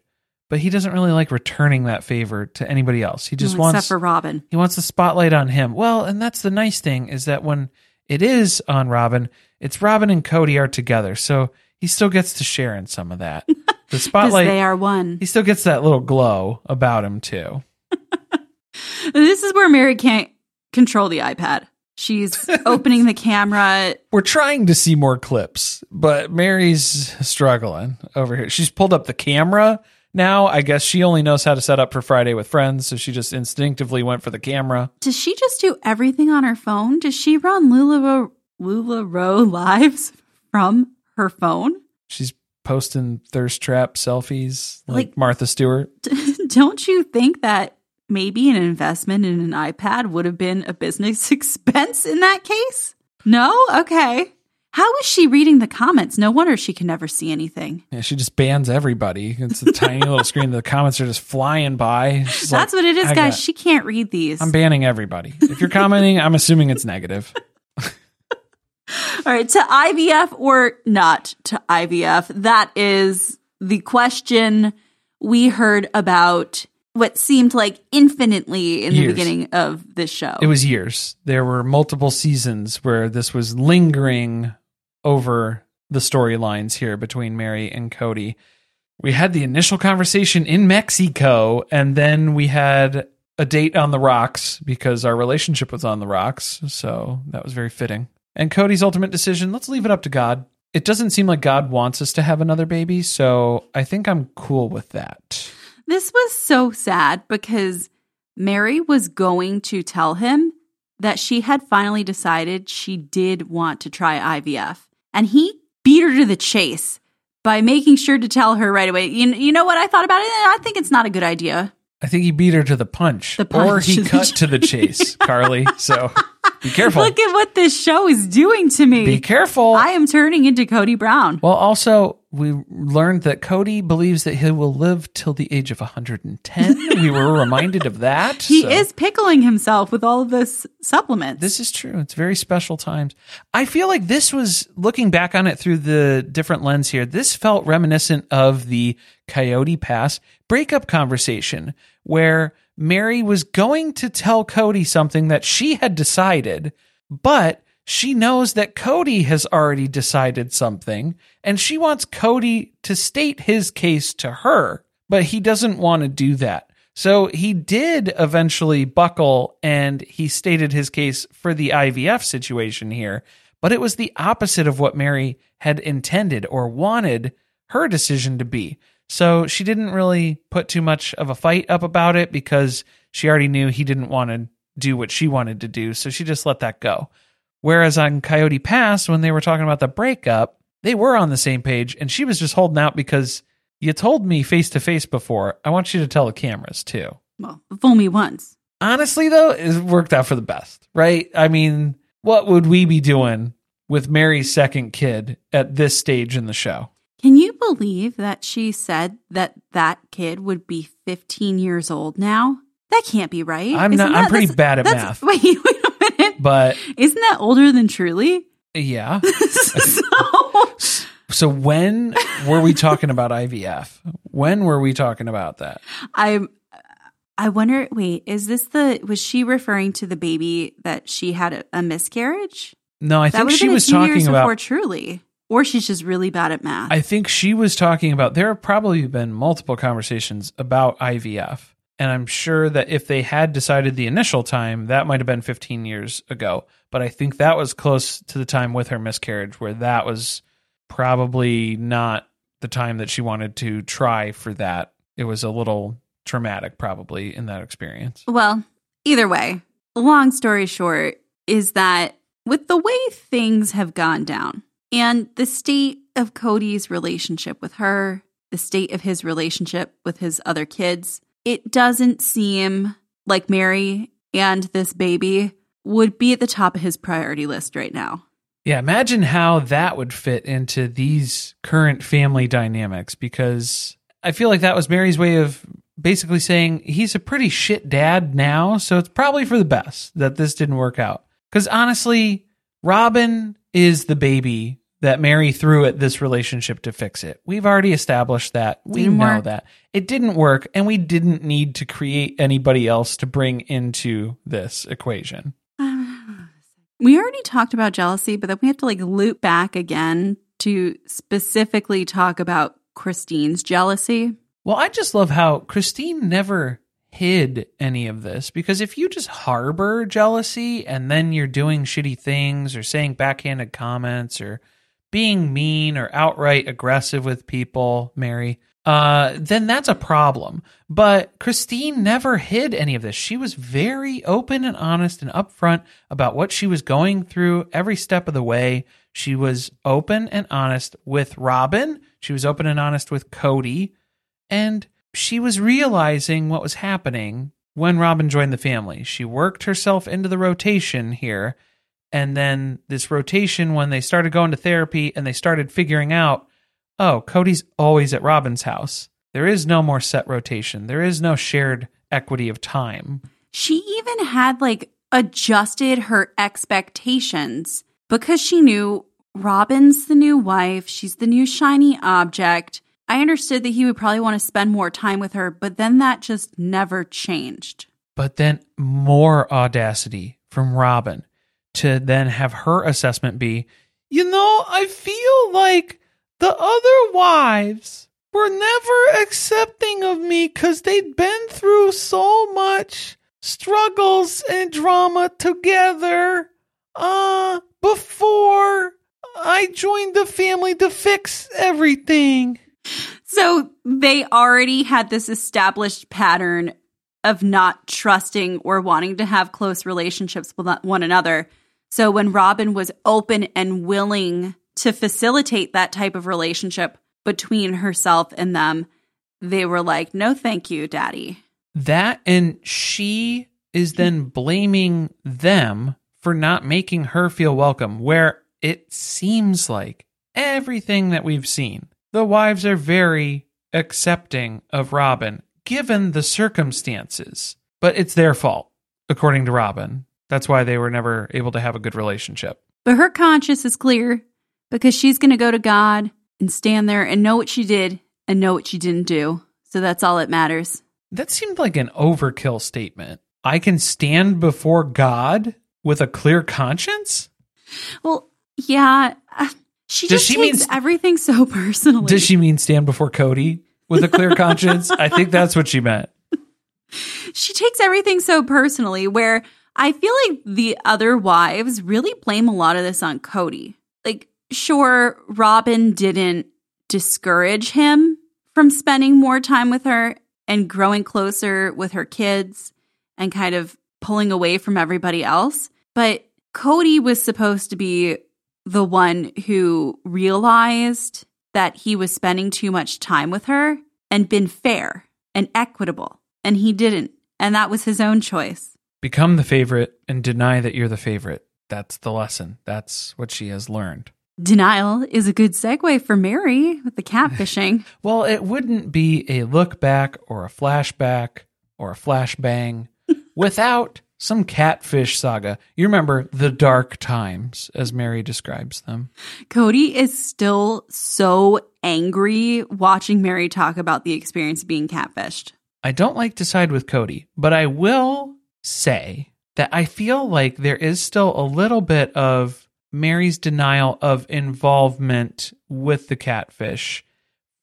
But he doesn't really like returning that favor to anybody else. He just Except wants for Robyn. he wants the spotlight on him. Well, and that's the nice thing is that when it is on Robyn, it's Robyn and Kody are together. So he still gets to share in some of that. The spotlight they are one. he still gets that little glow about him too. This is where Meri can't control the iPad. She's opening the camera. We're trying to see more clips, but Meri's struggling over here. She's pulled up the camera now. I guess she only knows how to set up for Friday with friends, so she just instinctively went for the camera. Does she just do everything on her phone? Does she run Lula LuLaRoe lives from her phone? She's posting thirst trap selfies like, Like- Martha Stewart. Don't you think that maybe an investment in an iPad would have been a business expense in that case? No? Okay. How is she reading the comments? No wonder she can never see anything. Yeah, she just bans everybody. It's a tiny little screen. The comments are just flying by. She's That's like, what it is, "I guys. She can't read these. I'm banning everybody. If you're commenting, I'm assuming it's negative. All right, to IVF or not to IVF? That is the question we heard about what seemed like infinitely in the beginning of this show. It was years. There were multiple seasons where this was lingering over the storylines here between Meri and Kody. We had the initial conversation in Mexico, and then we had a date on the rocks because our relationship was on the rocks. So that was very fitting. And Kody's ultimate decision let's leave it up to God. It doesn't seem like God wants us to have another baby, so I think I'm cool with that. This was so sad because Meri was going to tell him that she had finally decided she did want to try IVF. And he beat her to the chase by making sure to tell her right away. You, you know what I thought about it? I think it's not a good idea. I think he beat her to the punch, The or punch. he cut to the chase, Carly. So be careful. Look at what this show is doing to me. Be careful. I am turning into Kody Brown. well, also, we learned that Kody believes that he will live till the age of 110. we were reminded of that. He so- is pickling himself with all of this supplements. This is true. It's very special times. I feel like this was looking back on it through the different lens here. This felt reminiscent of the Coyote Pass breakup conversation where Meri was going to tell Kody something that she had decided, but she knows that Kody has already decided something and she wants Kody to state his case to her, but he doesn't want to do that. So he did eventually buckle and he stated his case for the IVF situation here, but it was the opposite of what Meri had intended or wanted her decision to be. So she didn't really put too much of a fight up about it because she already knew he didn't want to do what she wanted to do. So she just let that go. Whereas on Coyote Pass, when they were talking about the breakup, they were on the same page and she was just holding out because you told me face to face before. I want you to tell the cameras too. well, fool me once. Honestly, though, it worked out for the best, right? I mean, what would we be doing with Meri's second kid at this stage in the show? Can you believe that she said that that kid would be 15 years old now? That can't be right. I'm Isn't not- I'm pretty bad at math. Wait, wait a minute. But Isn't that older than Truly? yeah. so, So when were we talking about IVF? When were we talking about that? I I wonder. Wait, is this the? Was she referring to the baby that she had a, a miscarriage? No, I that think she was a few years talking before about Truly, or she's just really bad at math. I think she was talking about there have probably been multiple conversations about IVF. And I'm sure that if they had decided the initial time, that might have been 15 years ago. But I think that was close to the time with her miscarriage, where that was probably not the time that she wanted to try for that. It was a little traumatic, probably, in that experience. Well, either way, long story short is that with the way things have gone down and the state of Kody's relationship with her, the state of his relationship with his other kids, it doesn't seem like Meri and this baby would be at the top of his priority list right now. Yeah, imagine how that would fit into these current family dynamics because I feel like that was Meri's way of basically saying he's a pretty shit dad now, so it's probably for the best that this didn't work out. Because honestly, Robyn is the baby that Meri threw at this relationship to fix it. We've already established that. We Didn't know work. that. It didn't work, and we didn't need to create anybody else to bring into this equation. We already talked about jealousy, but then we have to like loop back again to specifically talk about Christine's jealousy. Well, I just love how Christine never hid any of this because if you just harbor jealousy and then you're doing shitty things or saying backhanded comments or being mean or outright aggressive with people, Meri, uh, then that's a problem. But Christine never hid any of this. She was very open and honest and upfront about what she was going through every step of the way. She was open and honest with Robyn. She was open and honest with Kody. And she was realizing what was happening when Robyn joined the family. She worked herself into the rotation here. And then this rotation, when they started going to therapy and they started figuring out, oh, Kody's always at Robyn's house. There is no more set rotation. There is no shared equity of time. She even had like adjusted her expectations because she knew Robyn's the new wife, she's the new shiny object. I understood that he would probably want to spend more time with her, but then that just never changed. But then more audacity from Robyn to then have her assessment be, you know, I feel like the other wives were never accepting of me because they'd been through so much struggles and drama together uh before I joined the family to fix everything. So they already had this established pattern of not trusting or wanting to have close relationships with one another. So when Robyn was open and willing to facilitate that type of relationship between herself and them, they were like, no, thank you, daddy. That and she is then blaming them for not making her feel welcome, where it seems like everything that we've seen, the wives are very accepting of Robyn, given the circumstances. But it's their fault, according to Robyn. That's why they were never able to have a good relationship. But her conscience is clear because she's going to go to God and stand there and know what she did and know what she didn't do. So that's all that matters. That seemed like an overkill statement. I can stand before God with a clear conscience? Well, yeah. uh, She Does just she mean takes s- everything so personally. Does she mean stand before Kody with a clear conscience? I think that's what she meant. she takes everything so personally where I feel like the other wives really blame a lot of this on Kody. Like, sure, Robyn didn't discourage him from spending more time with her and growing closer with her kids and kind of pulling away from everybody else. But Kody was supposed to be the one who realized that he was spending too much time with her and been fair and equitable. And he didn't. And that was his own choice. Become the favorite and deny that you're the favorite. That's the lesson. That's what she has learned. Denial is a good segue for Meri with the catfishing. Well, it wouldn't be a look back or a flashback or a flashbang without some catfish saga. You remember the dark times, as Meri describes them. Kody is still so angry watching Meri talk about the experience of being catfished. I don't like to side with Kody, but I will say that I feel like there is still a little bit of Meri's denial of involvement with the catfish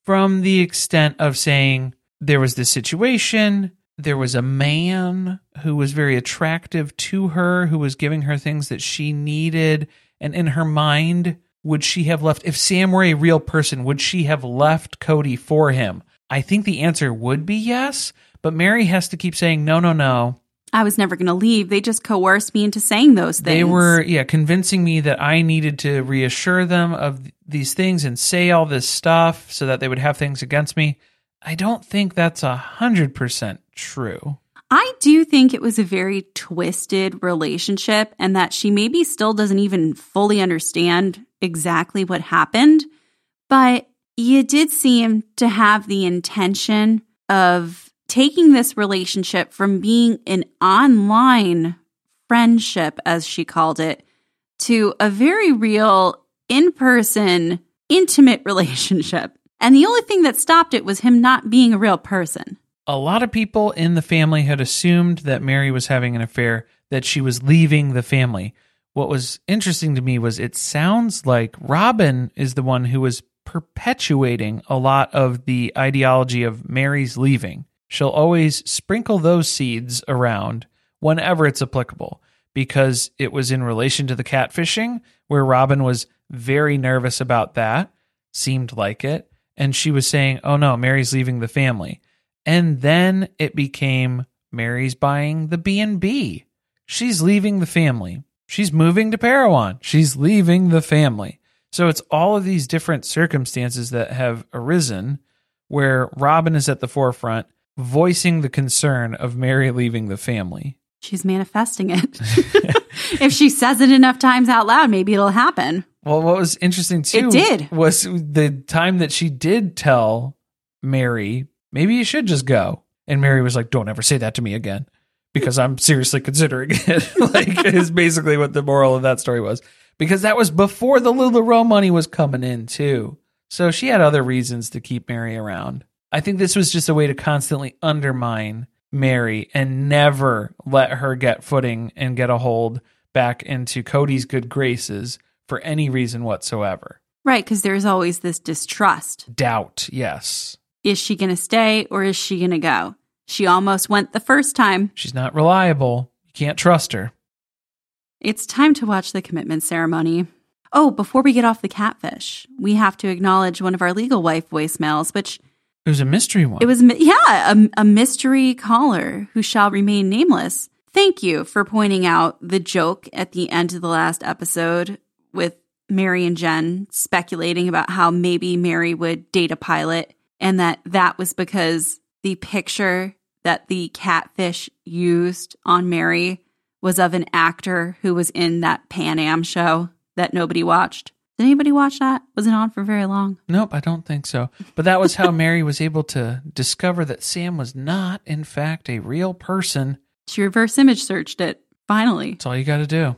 from the extent of saying there was this situation, there was a man who was very attractive to her, who was giving her things that she needed, and in her mind, would she have left if Sam were a real person, would she have left Kody for him? I think the answer would be yes, but Meri has to keep saying no, no, no. I was never going to leave. They just coerced me into saying those things. They were, yeah, convincing me that I needed to reassure them of these things and say all this stuff so that they would have things against me. I don't think that's a hundred percent true. I do think it was a very twisted relationship and that she maybe still doesn't even fully understand exactly what happened. But you did seem to have the intention of taking this relationship from being an online friendship, as she called it, to a very real, in person, intimate relationship. And the only thing that stopped it was him not being a real person. A lot of people in the family had assumed that Meri was having an affair, that she was leaving the family. What was interesting to me was it sounds like Robyn is the one who was perpetuating a lot of the ideology of Meri's leaving. She'll always sprinkle those seeds around whenever it's applicable because it was in relation to the catfishing where Robyn was very nervous about that, seemed like it, and she was saying, "Oh no, Meri's leaving the family." And then it became Meri's buying the B&B. She's leaving the family. She's moving to Parowan. She's leaving the family. So it's all of these different circumstances that have arisen where Robyn is at the forefront voicing the concern of Meri leaving the family. She's manifesting it. if she says it enough times out loud, maybe it'll happen. Well, what was interesting too It did. was the time that she did tell Meri, maybe you should just go. And Meri was like, Don't ever say that to me again. Because I'm seriously considering it. like is basically what the moral of that story was. Because that was before the LuLaRoe money was coming in too. So she had other reasons to keep Meri around. I think this was just a way to constantly undermine Meri and never let her get footing and get a hold back into Kody's good graces for any reason whatsoever. Right, because there's always this distrust. Doubt, yes. Is she going to stay or is she going to go? She almost went the first time. She's not reliable. You can't trust her. It's time to watch the commitment ceremony. Oh, before we get off the catfish, we have to acknowledge one of our legal wife voicemails, which It was a mystery one. it was, yeah, a, a mystery caller who shall remain nameless. Thank you for pointing out the joke at the end of the last episode with Meri and Jen speculating about how maybe Meri would date a pilot and that that was because the picture that the catfish used on Meri was of an actor who was in that Pan Am show that nobody watched. Did anybody watch that? Was it on for very long? Nope, I don't think so. But that was how Meri was able to discover that Sam was not, in fact, a real person. She reverse image searched it. Finally. That's all you got to do.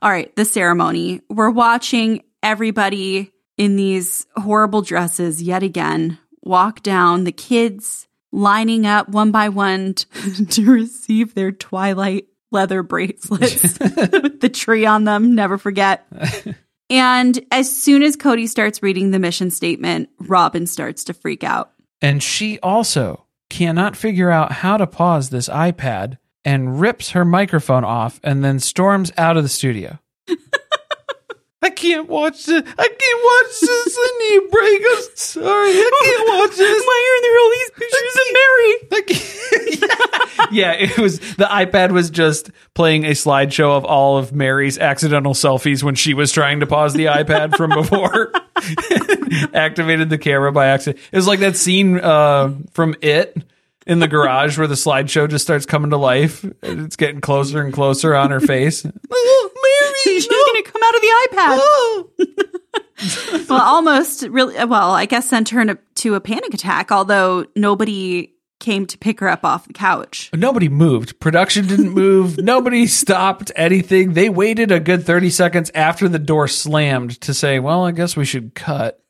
All right, the ceremony. We're watching everybody in these horrible dresses yet again walk down, the kids lining up one by one to, to receive their Twilight leather bracelets with the tree on them. Never forget. And as soon as Kody starts reading the mission statement, Robyn starts to freak out. And she also cannot figure out how to pause this iPad and rips her microphone off and then storms out of the studio. I can't watch this. I can't watch this. I need break. I'm sorry. I can't watch this. Why are there all these pictures of Meri? yeah, it was the iPad was just playing a slideshow of all of Meri's accidental selfies when she was trying to pause the iPad from before. Activated the camera by accident. It was like that scene uh, from It in the garage where the slideshow just starts coming to life. It's getting closer and closer on her face. She's going to come out of the iPad. well, almost really. Well, I guess sent her into to a panic attack. Although nobody came to pick her up off the couch. Nobody moved. Production didn't move. Nobody stopped anything. They waited a good 30 seconds after the door slammed to say, well, I guess we should cut.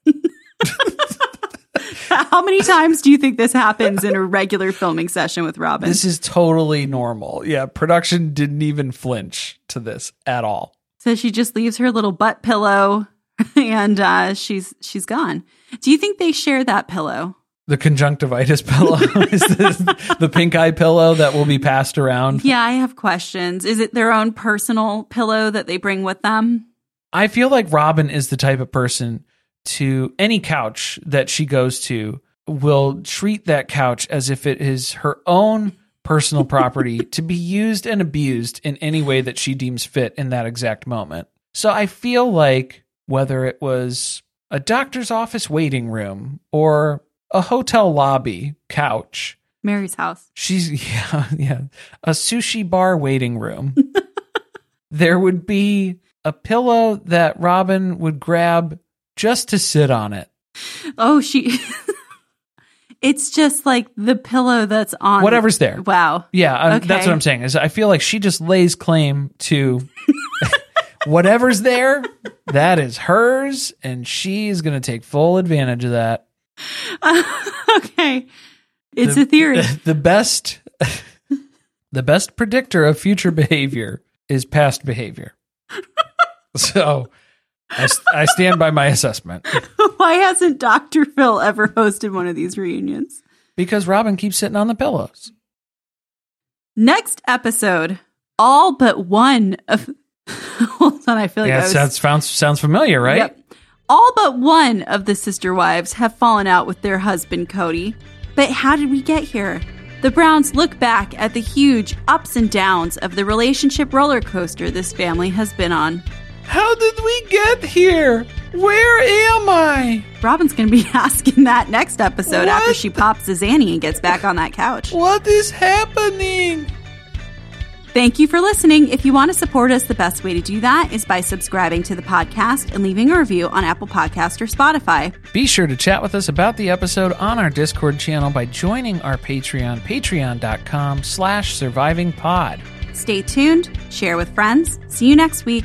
How many times do you think this happens in a regular filming session with Robyn? This is totally normal. Yeah, production didn't even flinch to this at all. So she just leaves her little butt pillow, and uh, she's she's gone. Do you think they share that pillow? The conjunctivitis pillow is the, the pink eye pillow that will be passed around. Yeah, I have questions. Is it their own personal pillow that they bring with them? I feel like Robyn is the type of person to any couch that she goes to will treat that couch as if it is her own personal property to be used and abused in any way that she deems fit in that exact moment. So I feel like whether it was a doctor's office waiting room or a hotel lobby couch. Meri's house. She's yeah, yeah. A sushi bar waiting room. there would be a pillow that Robyn would grab just to sit on it. Oh, she. It's just like the pillow that's on. Whatever's there. Wow. Yeah, um, Okay. that's what I'm saying. Is I feel like she just lays claim to whatever's there. That is hers, and she's going to take full advantage of that. okay. It's a theory. The best, the best predictor of future behavior is past behavior. so, I, I stand by my assessment Why hasn't Dr. Phil ever hosted one of these reunions? because Robyn keeps sitting on the pillows. Next episode, all but one of. Hold on, I feel like yeah, was. sounds, sounds sounds familiar, right? Yep. All but one of the sister wives have fallen out with their husband, Kody. But how did we get here? The Browns look back at the huge ups and downs of the relationship roller coaster this family has been on. How did we get here? Where am I? Robyn's going to be asking that next episode after she pops a Zanny and gets back on that couch. What is happening? Thank you for listening. If you want to support us, the best way to do that is by subscribing to the podcast and leaving a review on Apple Podcast or Spotify. Be sure to chat with us about the episode on our Discord channel by joining our Patreon, patreon.com slash survivingpod. Stay tuned, share with friends. See you next week.